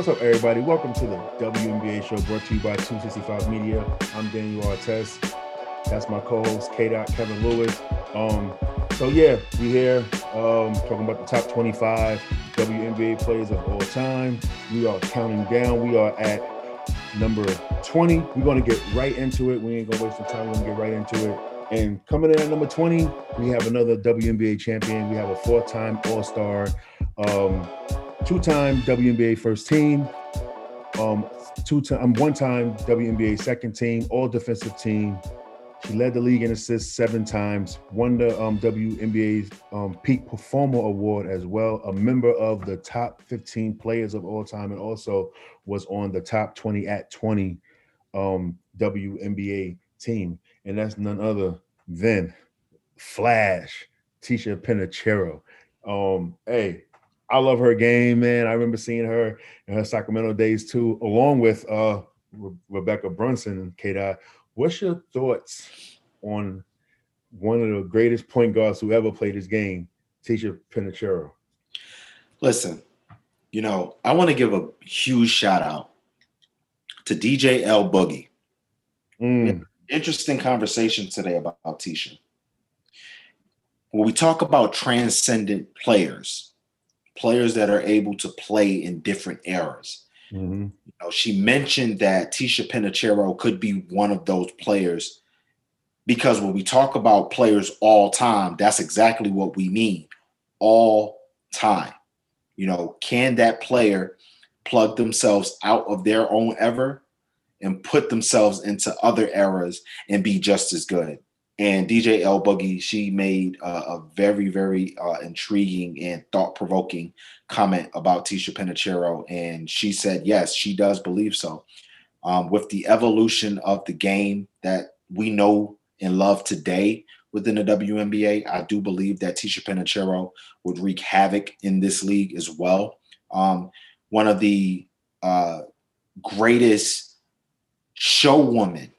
What's up, everybody? Welcome to the WNBA show brought to you by 265 Media. I'm Daniel Artes. That's my co-host, K. Kevin Lewis. Um, so yeah, we here um, talking about the top 25 WNBA players of all time. We are counting down. We are at number 20. We're gonna get right into it. We ain't gonna waste some time. We're gonna get right into it. And coming in at number 20, we have another WNBA champion. We have a four-time All-Star. Um, two-time WNBA first team, um, two-time, um, one-time WNBA second team, all defensive team. She led the league in assists seven times, won the um, WNBA's um, Peak Performer Award as well, a member of the top 15 players of all time, and also was on the top 20 at 20 um, WNBA team. And that's none other than Flash, Ticha Penicheiro. Um, hey, I love her game, man. I remember seeing her in her Sacramento days too, along with uh, Re- Rebekkah Brunson and K. What's your thoughts on one of the greatest point guards who ever played this game, Ticha Penicheiro? Listen, you know, I want to give a huge shout out to DJ L Boogie. Mm. Interesting conversation today about, Ticha. When we talk about transcendent players, players that are able to play in different eras. Mm-hmm. You know, she mentioned that Ticha Penicheiro could be one of those players because when we talk about players all time, that's exactly what we mean. All time. You know, can that player plug themselves out of their own ever and put themselves into other eras and be just as good? And DJ L Boogie, she made a very, very uh, intriguing and thought provoking comment about Ticha Penicheiro. And she said, yes, she does believe so. Um, with the evolution of the game that we know and love today within the WNBA, I do believe that Ticha Penicheiro would wreak havoc in this league as well. Um, one of the uh, greatest show women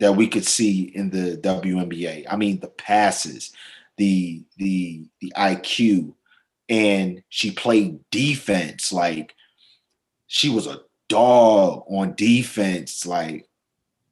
that we could see in the WNBA. I mean, the passes, the the the IQ, and she played defense like she was a dog on defense, like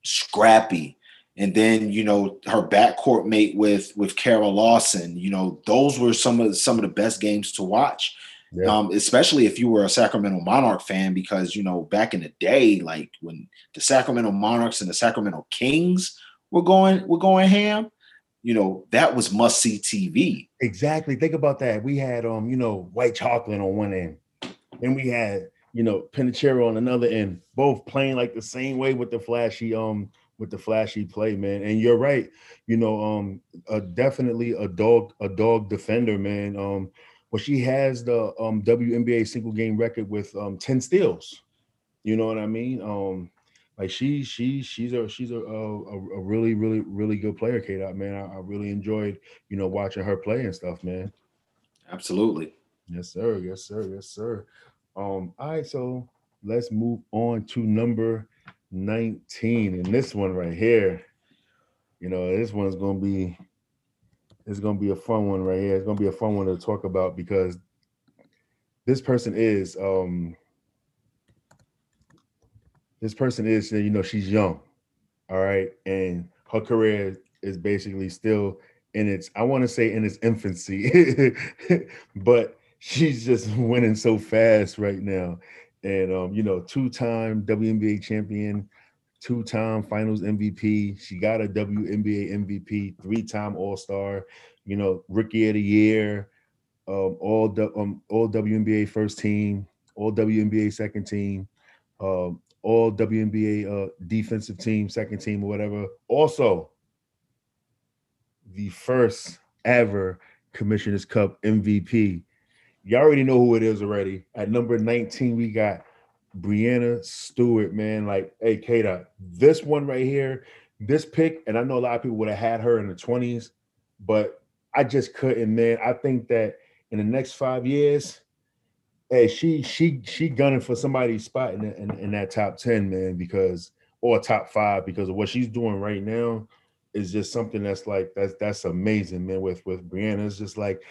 scrappy. And then you know her backcourt mate with with Kara Lawson. You know those were some of some of the best games to watch yeah. Um, especially if you were a Sacramento Monarch fan, because you know back in the day, like when the Sacramento Monarchs and the Sacramento Kings were going were going ham, you know that was must see TV. Exactly. Think about that. We had um, you know, white chocolate on one end, and we had you know Penicheiro on another end, both playing like the same way with the flashy um with the flashy play, man. And you're right, you know, um, uh, definitely a dog a dog defender, man. Um but she has the um, WNBA single game record with um, 10 steals. You know what I mean? Um, like she she she's a she's a a, a really really really good player, K Dot man. I, I, really enjoyed you know watching her play and stuff, man. Absolutely. Yes, sir. Yes, sir. Yes, sir. Um, all right, so let's move on to number 19. And this one right here, you know, this one's gonna be it's to be a fun one right here. It's to be a fun one to talk about because this person is um this person is you know she's young all right and her career is basically still in its i want to say in its infancy but she's just winning so fast right now and um you know two-time WNBA champion two-time Finals MVP. She got a WNBA MVP, three-time All-Star. You know, Rookie of the Year, um, all um, all WNBA first team, all WNBA second team, um, all WNBA uh, defensive team, second team, or whatever. Also, the first ever Commissioner's Cup MVP. Y'all already know who it is already. At number 19, we got Breanna Stewart, man. Like, hey, Kata, this one right here, this pick, and I know a lot of people would have had her in the 20s, but I just couldn't, man. I think that in the next five years, hey, she she she gunning for somebody's spot in, in, in that top 10, man, because or top five, because of what she's doing right now is just something that's like that's that's amazing, man. With with Breanna, it's just like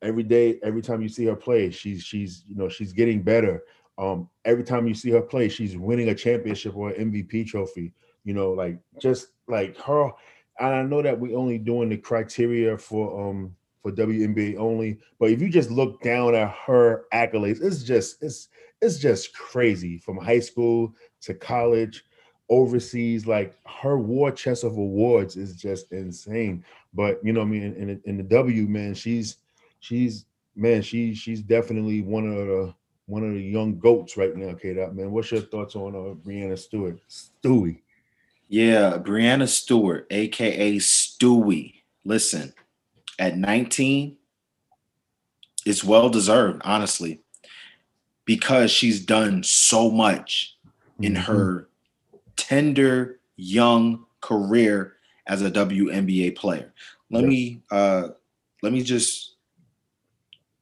every day, every time you see her play, she's she's you know she's getting better. Um, every time you see her play, she's winning a championship or an MVP trophy. You know, like just like her. And I know that we're only doing the criteria for um for WNBA only, but if you just look down at her accolades, it's just it's it's just crazy from high school to college, overseas. Like her war chest of awards is just insane. But you know, I mean, in, in, in the W, man, she's she's man, she she's definitely one of the one of the young goats right now, K Dot man. What's your thoughts on uh, Breanna Stewart? Stewie. Yeah, Breanna Stewart, aka Stewie. Listen, at 19, it's well deserved, honestly, because she's done so much in mm-hmm. her tender young career as a WNBA player. Let me uh let me just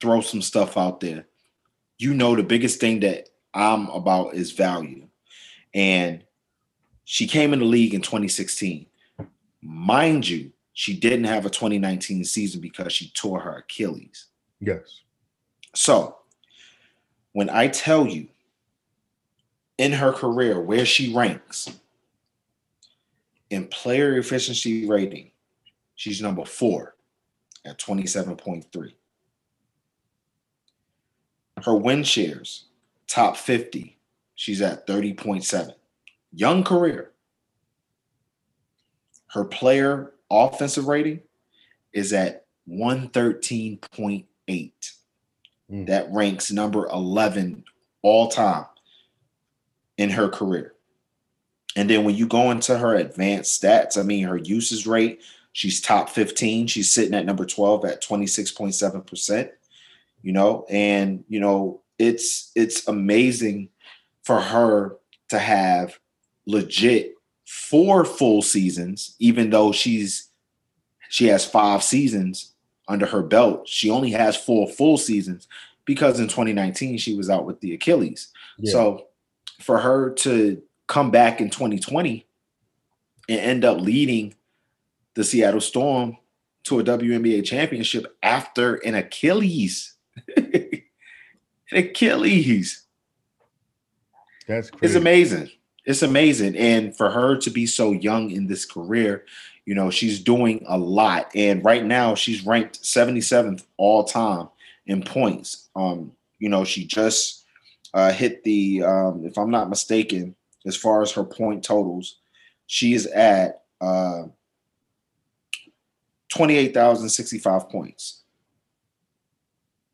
throw some stuff out there. You know the biggest thing that I'm about is value. And she came in the league in 2016. Mind you, she didn't have a 2019 season because she tore her Achilles. Yes. So, when I tell you in her career where she ranks in player efficiency rating, she's number four at 27.3. Her win shares, top 50, she's at 30.7 young career, her player offensive rating is at 113.8. Mm. That ranks number 11 all time in her career. And then when you go into her advanced stats, I mean, her usage rate, she's top 15. She's sitting at number 12 at 26.7%. You know, and you know, it's it's amazing for her to have legit four full seasons, even though she's she has five seasons under her belt. She only has four full seasons because in 2019 she was out with the Achilles. Yeah. So for her to come back in 2020 and end up leading the Seattle Storm to a WNBA championship after an Achilles. Achilles. That's crazy. It's amazing it's amazing. And for her to be so young in this career, you know, she's doing a lot. And right now she's ranked 77th all time in points. Um, you know, she just uh, hit the, um, if I'm not mistaken, as far as her point totals, she is at uh, 28,065 points.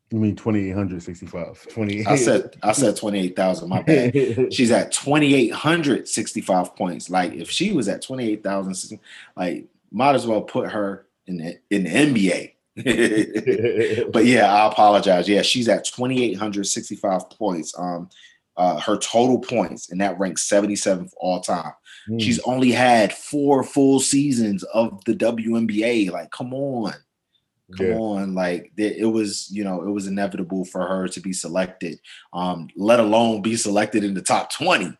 You mean 2865? 28. I said I said 28,000. My bad. She's at 2865 points. Like if she was at 28,000 like might as well put her in the, in the NBA. but yeah, I apologize. Yeah, she's at 2865 points. Um uh, her total points, and that ranks 77th all time. Mm. She's only had four full seasons of the WNBA. Like, come on. Come yeah. on, like it was, you know, it was inevitable for her to be selected, um, let alone be selected in the top 20,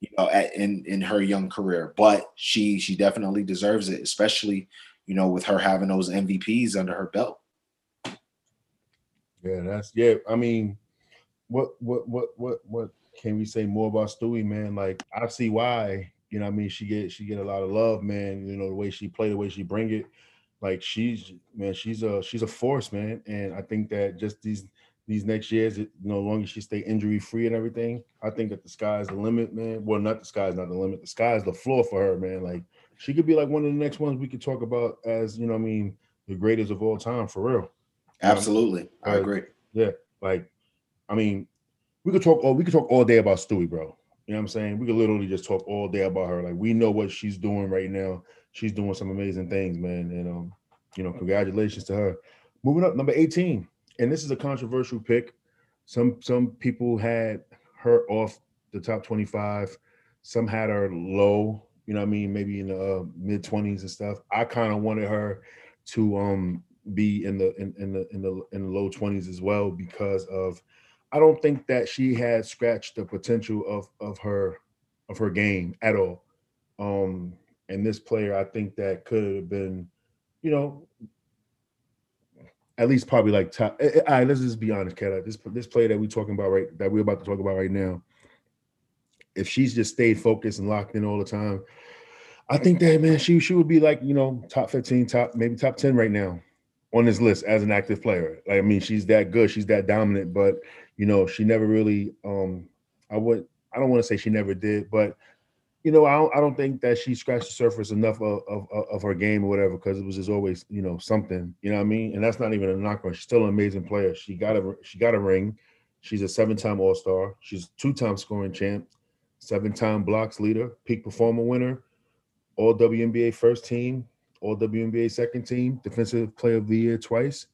you know, at, in in her young career. But she she definitely deserves it, especially, you know, with her having those MVPs under her belt. Yeah, that's yeah. I mean, what what what what what can we say more about Stewie, man? Like I see why, you know, I mean, she get she get a lot of love, man. You know, the way she play, the way she bring it like she's man, she's a she's a force, man. And I think that just these these next years, you know, as long as she stay injury free and everything, I think that the sky's the limit, man. Well, not the sky's not the limit. The sky's the floor for her, man. Like she could be like one of the next ones we could talk about as you know, I mean, the greatest of all time for real. Absolutely, I agree. Yeah, like I mean, we could talk all we could talk all day about Stewie, bro. You know what I'm saying? We could literally just talk all day about her. Like we know what she's doing right now she's doing some amazing things, man. And um, you know, congratulations to her. Moving up, number 18, and this is a controversial pick. Some some people had her off the top 25. Some had her low, you know I mean, maybe in the uh, mid 20s and stuff. I kind of wanted her to um be in the in, in the in the in the low 20s as well because of I don't think that she had scratched the potential of of her of her game at all. Um and this player, I think that could have been, you know, at least probably like top. Eh, eh, all right, let's just be honest, Kat. This this player that we're talking about right that we're about to talk about right now. If she's just stayed focused and locked in all the time, I think that man, she she would be like you know top fifteen, top maybe top ten right now on this list as an active player. Like, I mean, she's that good, she's that dominant, but you know, she never really. um I would. I don't want to say she never did, but you know, I don't, I don't think that she scratched the surface enough of, of, of her game or whatever because it was just always, you know, something. You know what I mean? And that's not even a knock on. She's still an amazing player. She got a she got a ring. She's a seven-time All-Star. She's two-time scoring champ, seven-time blocks leader, peak performer winner, All WNBA first team, All WNBA second team, Defensive Player of the Year twice.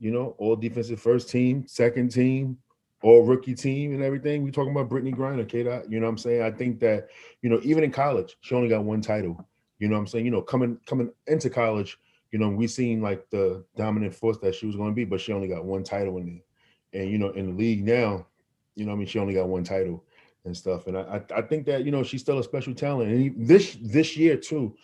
You know, All Defensive first team, second team, all rookie team and everything. We talking about Brittney Griner, K. Dot. You know what I'm saying? I think that, you know, even in college, she only got one title. You know what I'm saying? You know, coming coming into college, you know, we seen like the dominant force that she was going to be, but she only got one title in there. And you know, in the league now, you know, I mean, she only got one title and stuff. And I, I think that you know she's still a special talent. And this this year too,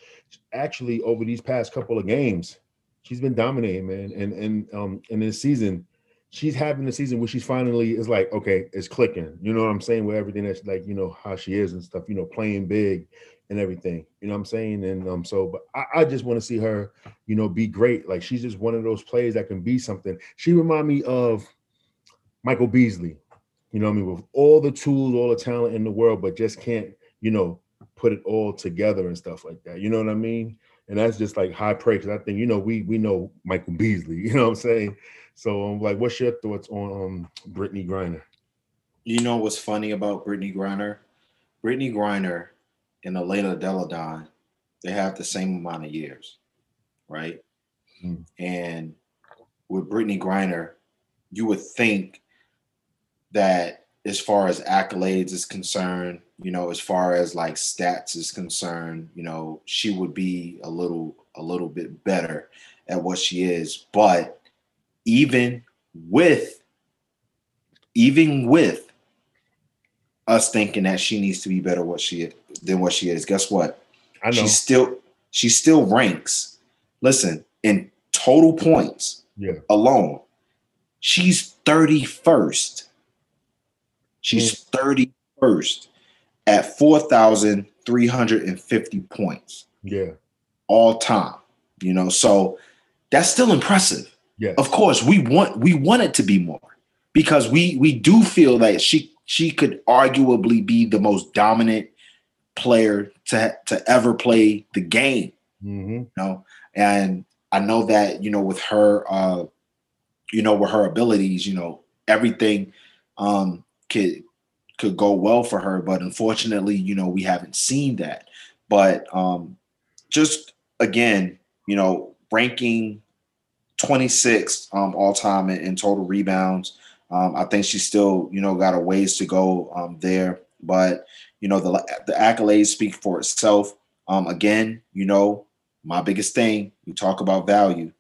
actually over these past couple of games, she's been dominating, man. And and um in this season, she's having the season where she's finally is like, okay, it's clicking. You know what I'm saying? With everything that's like, you know, how she is and stuff, you know, playing big and everything. You know what I'm saying? And um, so but I, I just want to see her, you know, be great. Like she's just one of those players that can be something. She remind me of Michael Beasley, you know what I mean, with all the tools, all the talent in the world, but just can't, you know, put it all together and stuff like that. You know what I mean? And that's just like high praise. I think, you know, we we know Michael Beasley, you know what I'm saying? So, I'm um, like, what's your thoughts on um, Brittney Griner? You know what's funny about Brittney Griner? Brittney Griner and Elena Delle Donne, they have the same amount of years, right? Mm. And with Brittney Griner, you would think that as far as accolades is concerned, you know, as far as like stats is concerned, you know, she would be a little a little bit better at what she is, but even with even with us thinking that she needs to be better what she than what she is. Guess what? I know. She still she still ranks. Listen, in total points yeah. alone, she's 31st. She's mm. 31st at 4,350 points. Yeah. All time. You know, so that's still impressive. Yeah. Of course, we want we want it to be more because we we do feel that she she could arguably be the most dominant player to to ever play the game. Mm-hmm. You know, and I know that you know with her, uh, you know, with her abilities, you know, everything um, could could go well for her, but unfortunately, you know, we haven't seen that. But um, just again, you know, ranking 26 um, all time in, in, total rebounds. Um, I think she's still, you know, got a ways to go um, there. But you know, the the accolades speak for itself. Um, again, you know, my biggest thing we talk about value.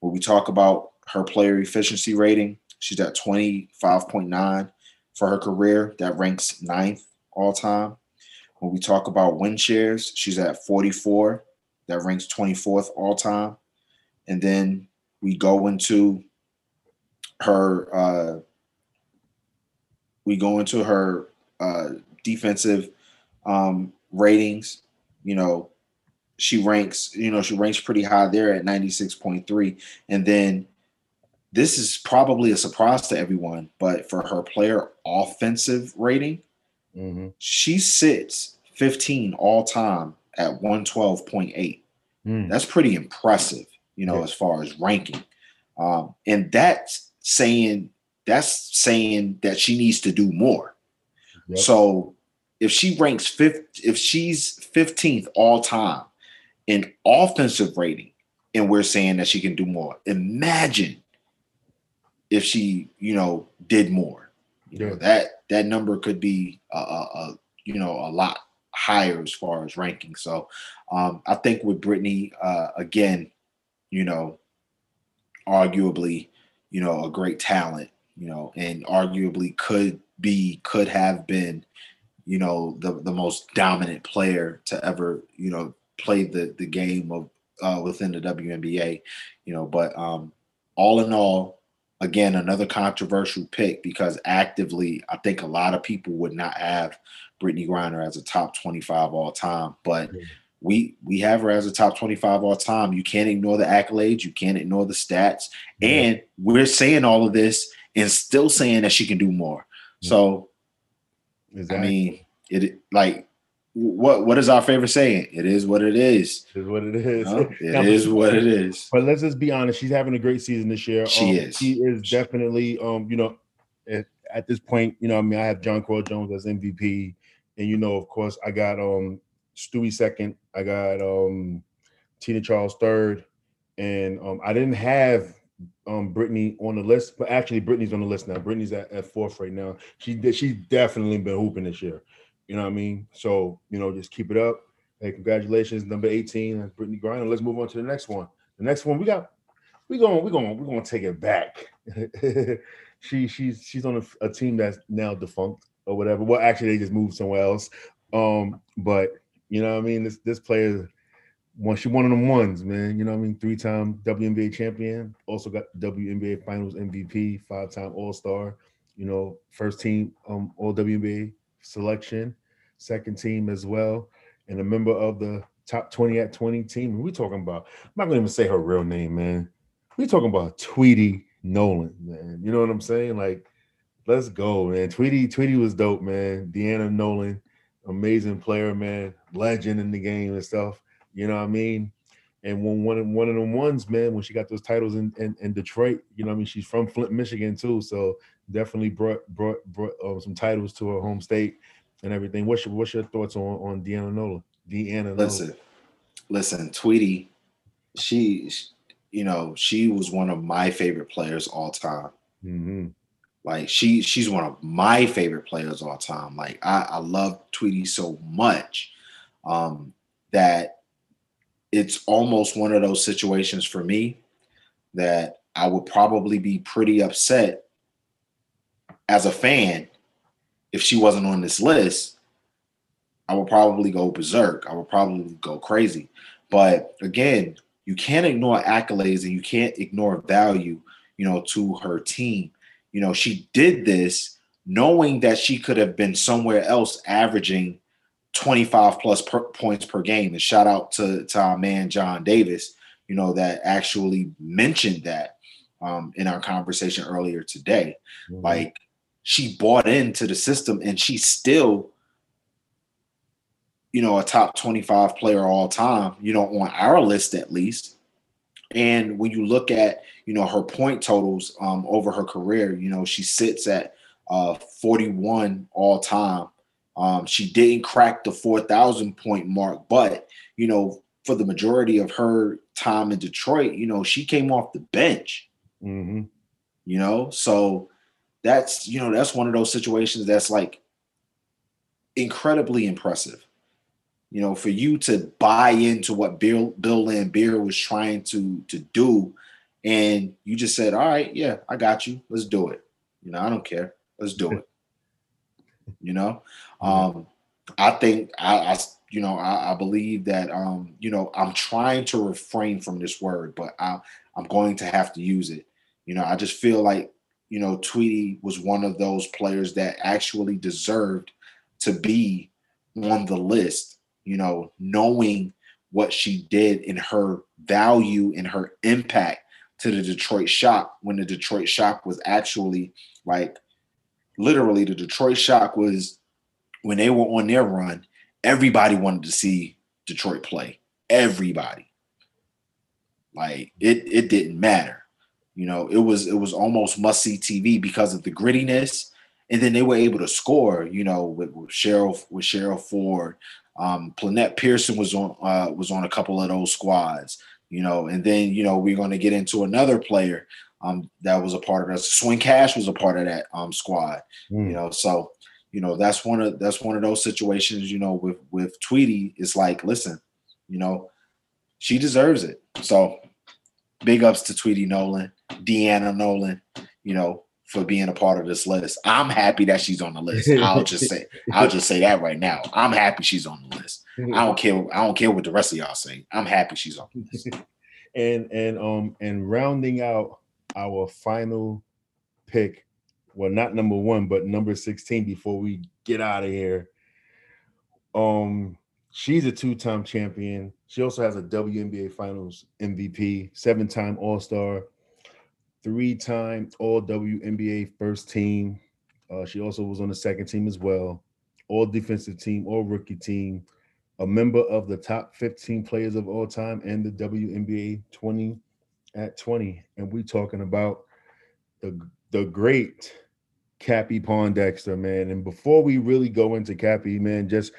When we talk about her player efficiency rating, she's at 25.9 for her career. That ranks ninth all time. When we talk about win shares, she's at 44. That ranks 24th all time. And then we go into her uh, we go into her uh, defensive um, ratings. You know, she ranks. You know, she ranks pretty high there at ninety six point three, and then this is probably a surprise to everyone, but for her player offensive rating, mm-hmm. she sits 15 all time at 112.8. Mm. That's pretty impressive you know, yeah. as far as ranking. Um, and that's saying that's saying that she needs to do more. Yep. So if she ranks fifth, if she's 15th all time in offensive rating, and we're saying that she can do more, imagine if she, you know, did more. You know, that that number could be a, a, a, you know a lot higher as far as ranking. So um, I think with Brittney uh, again, you know, arguably, you know, a great talent, you know, and arguably could be, could have been, you know, the, the most dominant player to ever, you know, play the, the game of uh, within the WNBA, you know, but um, all in all, again, another controversial pick because actively, I think a lot of people would not have Brittney Griner as a top 25 all time, but we we have her as a top 25 all time. You can't ignore the accolades, you can't ignore the stats, and we're saying all of this and still saying that she can do more. So, exactly. I mean, it like what what is our favorite saying? It is what it is. It is what it is. It now, is what it is. But let's just be honest. She's having a great season this year. She um, is. She is definitely. Um, you know, at, at, this point, you know, I mean, I have Jonquel Jones as MVP, and you know, of course, I got um Stewie second. I got um Tina Charles third, and um I didn't have um Brittney on the list, but actually Brittney's on the list now. Brittney's at, at fourth right now. She she's definitely been hooping this year. You know what I mean? So, you know, just keep it up. Hey, congratulations, number 18, that's Brittney Griner. Let's move on to the next one. The next one we got, we going, we going, we're going to take it back. she she's she's on a, a, team that's now defunct or whatever. Well, actually, they just moved somewhere else. Um, but you know what I mean? This this player one she one of them ones, man. You know what I mean? Three-time WNBA champion, also got WNBA finals MVP, five-time all-star, you know, first team um all WNBA selection, second team as well, and a member of the top 20 at 20 team. We're talking about, I'm not gonna even say her real name, man. we talking about Tweety Nolan, man. You know what I'm saying? Like, let's go, man. Tweety, Tweety was dope, man. Deanna Nolan, amazing player, man, legend in the game and stuff. You know what I mean? And when one of one of them ones, man, when she got those titles in, in, in Detroit, you know, what I mean, she's from Flint, Michigan too, so definitely brought brought brought uh, some titles to her home state and everything. What's your what's your thoughts on on Deanna Nola? Deanna, listen, Nola? listen, Tweety, she, you know, she was one of my favorite players all time. Mm-hmm. Like she, she's one of my favorite players all time. Like I, I love Tweety so much um, that it's almost one of those situations for me that I would probably be pretty upset as a fan if she wasn't on this list. I would probably go berserk. I would probably go crazy. But again, you can't ignore accolades and you can't ignore value, you know, to her team. You know, she did this knowing that she could have been somewhere else averaging 25 plus per, points per game. And shout out to, to our man John Davis, you know, that actually mentioned that um, in our conversation earlier today. Mm-hmm. Like she bought into the system and she's still, you know, a top 25 player all time, you know, on our list at least. And when you look at, you know, her point totals um, over her career, you know, she sits at uh, 41 all time um, she didn't crack the 4,000 point mark, but, you know, for the majority of her time in Detroit, you know, she came off the bench. Mm-hmm. You know, so that's, you know, that's one of those situations that's like incredibly impressive. You know, for you to buy into what Bill Bill Laimbeer was trying to to do, and you just said, "All right, yeah, I got you. Let's do it." You know, I don't care. Let's do it. You know, um, I think I, I you know, I, I, believe that um, you know, I'm trying to refrain from this word, but I, I'm going to have to use it. You know, I just feel like you know, Tweety was one of those players that actually deserved to be on the list. You know, knowing what she did in her value and her impact to the Detroit Shock when the Detroit Shock was actually like literally the Detroit Shock was when they were on their run, everybody wanted to see Detroit play. Everybody. Like it it didn't matter. You know, it was it was almost must see TV because of the grittiness. And then they were able to score, you know, with, with Cheryl with Cheryl Ford. Um Plenette Pierson was on uh was on a couple of those squads, you know, and then you know we're going to get into another player um, that was a part of that. Swin Cash was a part of that um, squad. Mm. You know, so you know that's one of that's one of those situations. You know, with with Tweety, it's like, listen, you know, she deserves it. So big ups to Tweety Nolan, Deanna Nolan. You know, for being a part of this list. I'm happy that she's on the list. I'll just say, I'll just say that right now. I'm happy she's on the list. I don't care. I don't care what the rest of y'all say. I'm happy she's on the list. and and um and rounding out our final pick. Well, not number one, but number 16 before we get out of here. Um, she's a two-time champion. She also has a WNBA Finals MVP, seven-time All-Star, three-time All WNBA first team. Uh, she also was on the second team as well, All Defensive Team, All Rookie Team, a member of the top 15 players of all time and the WNBA 20 at 20. And we're talking about the the great Cappie Pondexter, man. And before we really go into Cappie, man, just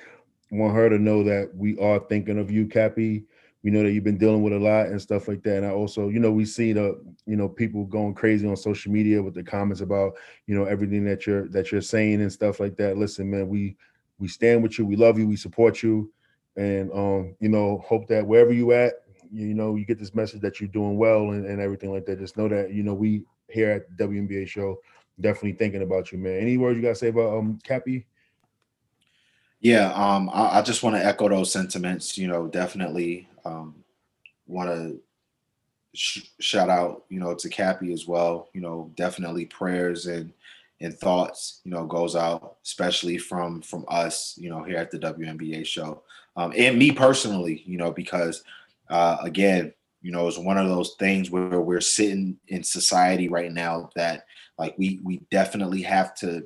want her to know that we are thinking of you, Cappie. We know that you've been dealing with a lot and stuff like that. And I also, you know, we see the, you know, people going crazy on social media with the comments about, you know, everything that you're that you're saying and stuff like that. Listen, man, we we stand with you, we love you, we support you, and um, you know, hope that wherever you at, you know, you get this message that you're doing well and, and everything like that. Just know that, you know, we here at the WNBA show definitely thinking about you, man. Any words you gotta say about um Cappie? Yeah, um, I, I just want to echo those sentiments. You know, definitely um, want to sh- shout out, you know, to Cappie as well. You know, definitely prayers and and thoughts, you know, goes out, especially from from us, you know, here at the WNBA show, um, and me personally, you know, because uh, again, you know, it's one of those things where we're sitting in society right now that like we we definitely have to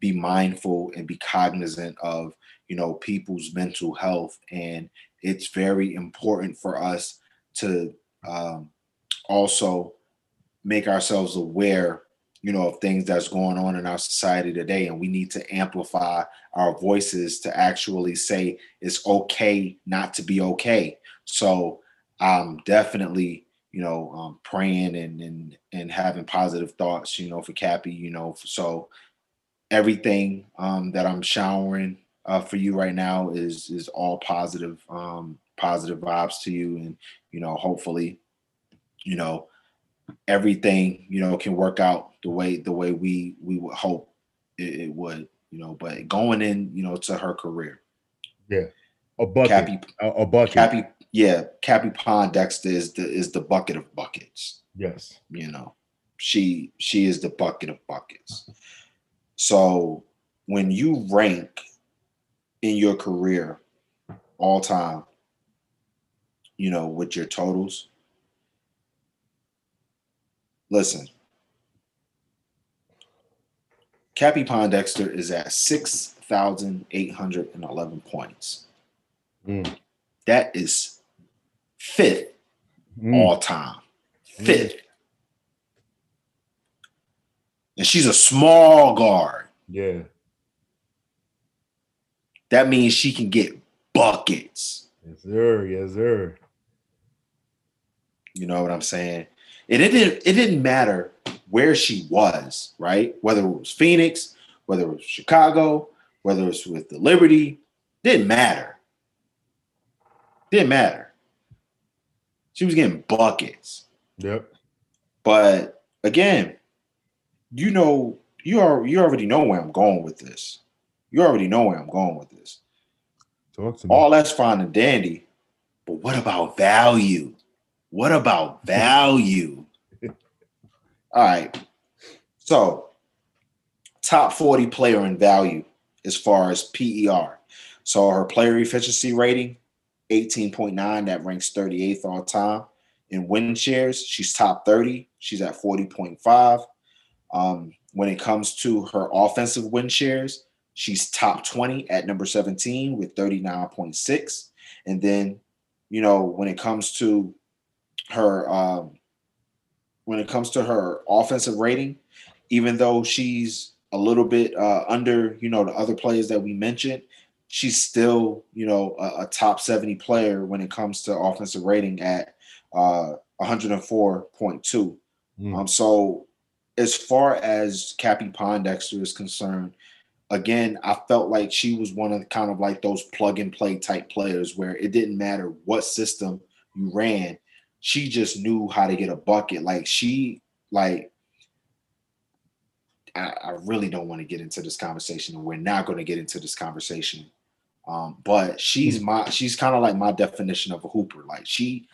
be mindful and be cognizant of you know people's mental health and it's very important for us to um, also make ourselves aware you know of things that's going on in our society today and we need to amplify our voices to actually say it's okay not to be okay. So i'm definitely you know um, praying and and and having positive thoughts you know for Cappie, you know so everything um, that i'm showering uh, for you right now is is all positive um, positive vibes to you, and you know, hopefully, you know, everything you know can work out the way the way we we would hope it, it would. You know, but going in, you know, to her career. Yeah, a bucket. Cappie, a, a bucket. Cappie, yeah, Cappie Pondexter is the is the bucket of buckets. Yes, you know, she she is the bucket of buckets. So when you rank in your career all time, you know, with your totals. Listen, Cappie Pondexter is at 6,811 points. Mm. That is fifth mm. all time. Fifth. Mm. And she's a small guard. Yeah that means she can get buckets. Yes, sir. Yes, sir. You know what I'm saying? And it didn't it didn't matter where she was, right? Whether it was Phoenix, whether it was Chicago, whether it was with the Liberty, didn't matter. Didn't matter. She was getting buckets. Yep. But again, you know, you are you already know where I'm going with this. You already know where I'm going with this. Talk to me. All that's fine and dandy, but what about value? What about value? All right. So, top 40 player in value as far as PER. So, her player efficiency rating, 18.9, that ranks 38th all time. In win shares, she's top 30. She's at 40.5. Um, when it comes to her offensive win shares, She's top 20 at number 17 with 39.6. And then, you know, when it comes to her um, when it comes to her offensive rating, even though she's a little bit uh, under, you know, the other players that we mentioned, she's still, you know, a, a top 70 player when it comes to offensive rating at uh, 104.2. Mm. Um, so as far as Cappie Pondexter is concerned, again, I felt like she was one of the, kind of like those plug and play type players where it didn't matter what system you ran, she just knew how to get a bucket. Like she, like, I, I really don't want to get into this conversation, and we're not going to get into this conversation. Um, but she's my, she's kind of like my definition of a hooper. Like she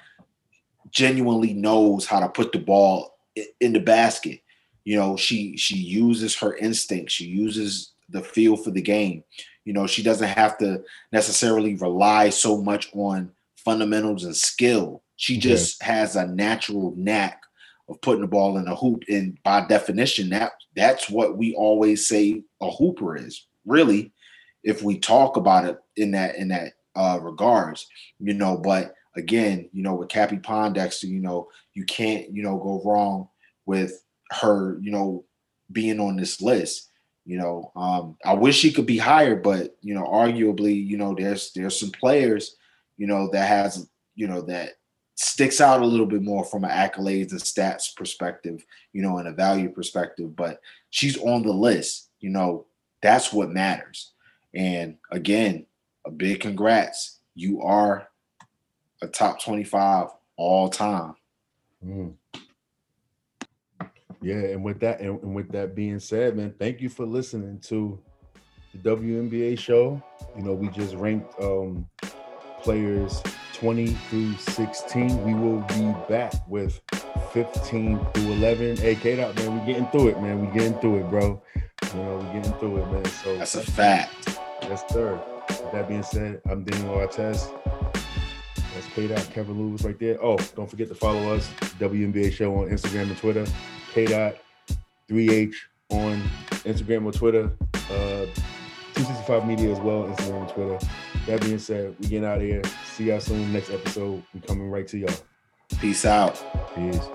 genuinely knows how to put the ball in the basket. You know, she she uses her instinct. She uses the feel for the game. You know, she doesn't have to necessarily rely so much on fundamentals and skill. She just has a natural knack of putting the ball in a hoop. And by definition, that that's what we always say a hooper is. Really, if we talk about it in that in that uh regards, you know, but again, you know, with Cappie Pondexter, you know, you can't, you know, go wrong with her, you know, being on this list. You know, um, I wish she could be higher, but you know, arguably, you know, there's there's some players, you know, that has, you know, that sticks out a little bit more from an accolades and stats perspective, you know, and a value perspective. But she's on the list, you know, that's what matters. And again, a big congrats. You are a top 25 all time. Mm. Yeah, and with that and, and with that being said, man, thank you for listening to the WNBA show. You know, we just ranked um players 20 through 16. We will be back with 15 through 11. Hey, K dot, man, we're getting through it, man. We're getting through it, bro. You know, we're getting through it, man. So that's a fact. Yes, sir. With that being said, I'm Daniel Artest. That's K dot Kevin Lewis right there. Oh, don't forget to follow us, WNBA Show on Instagram and Twitter. K dot 3H on Instagram or Twitter. Uh, 265 Media as well, Instagram and Twitter. That being said, we getting out of here. See y'all soon. Next episode, we coming right to y'all. Peace out. Peace.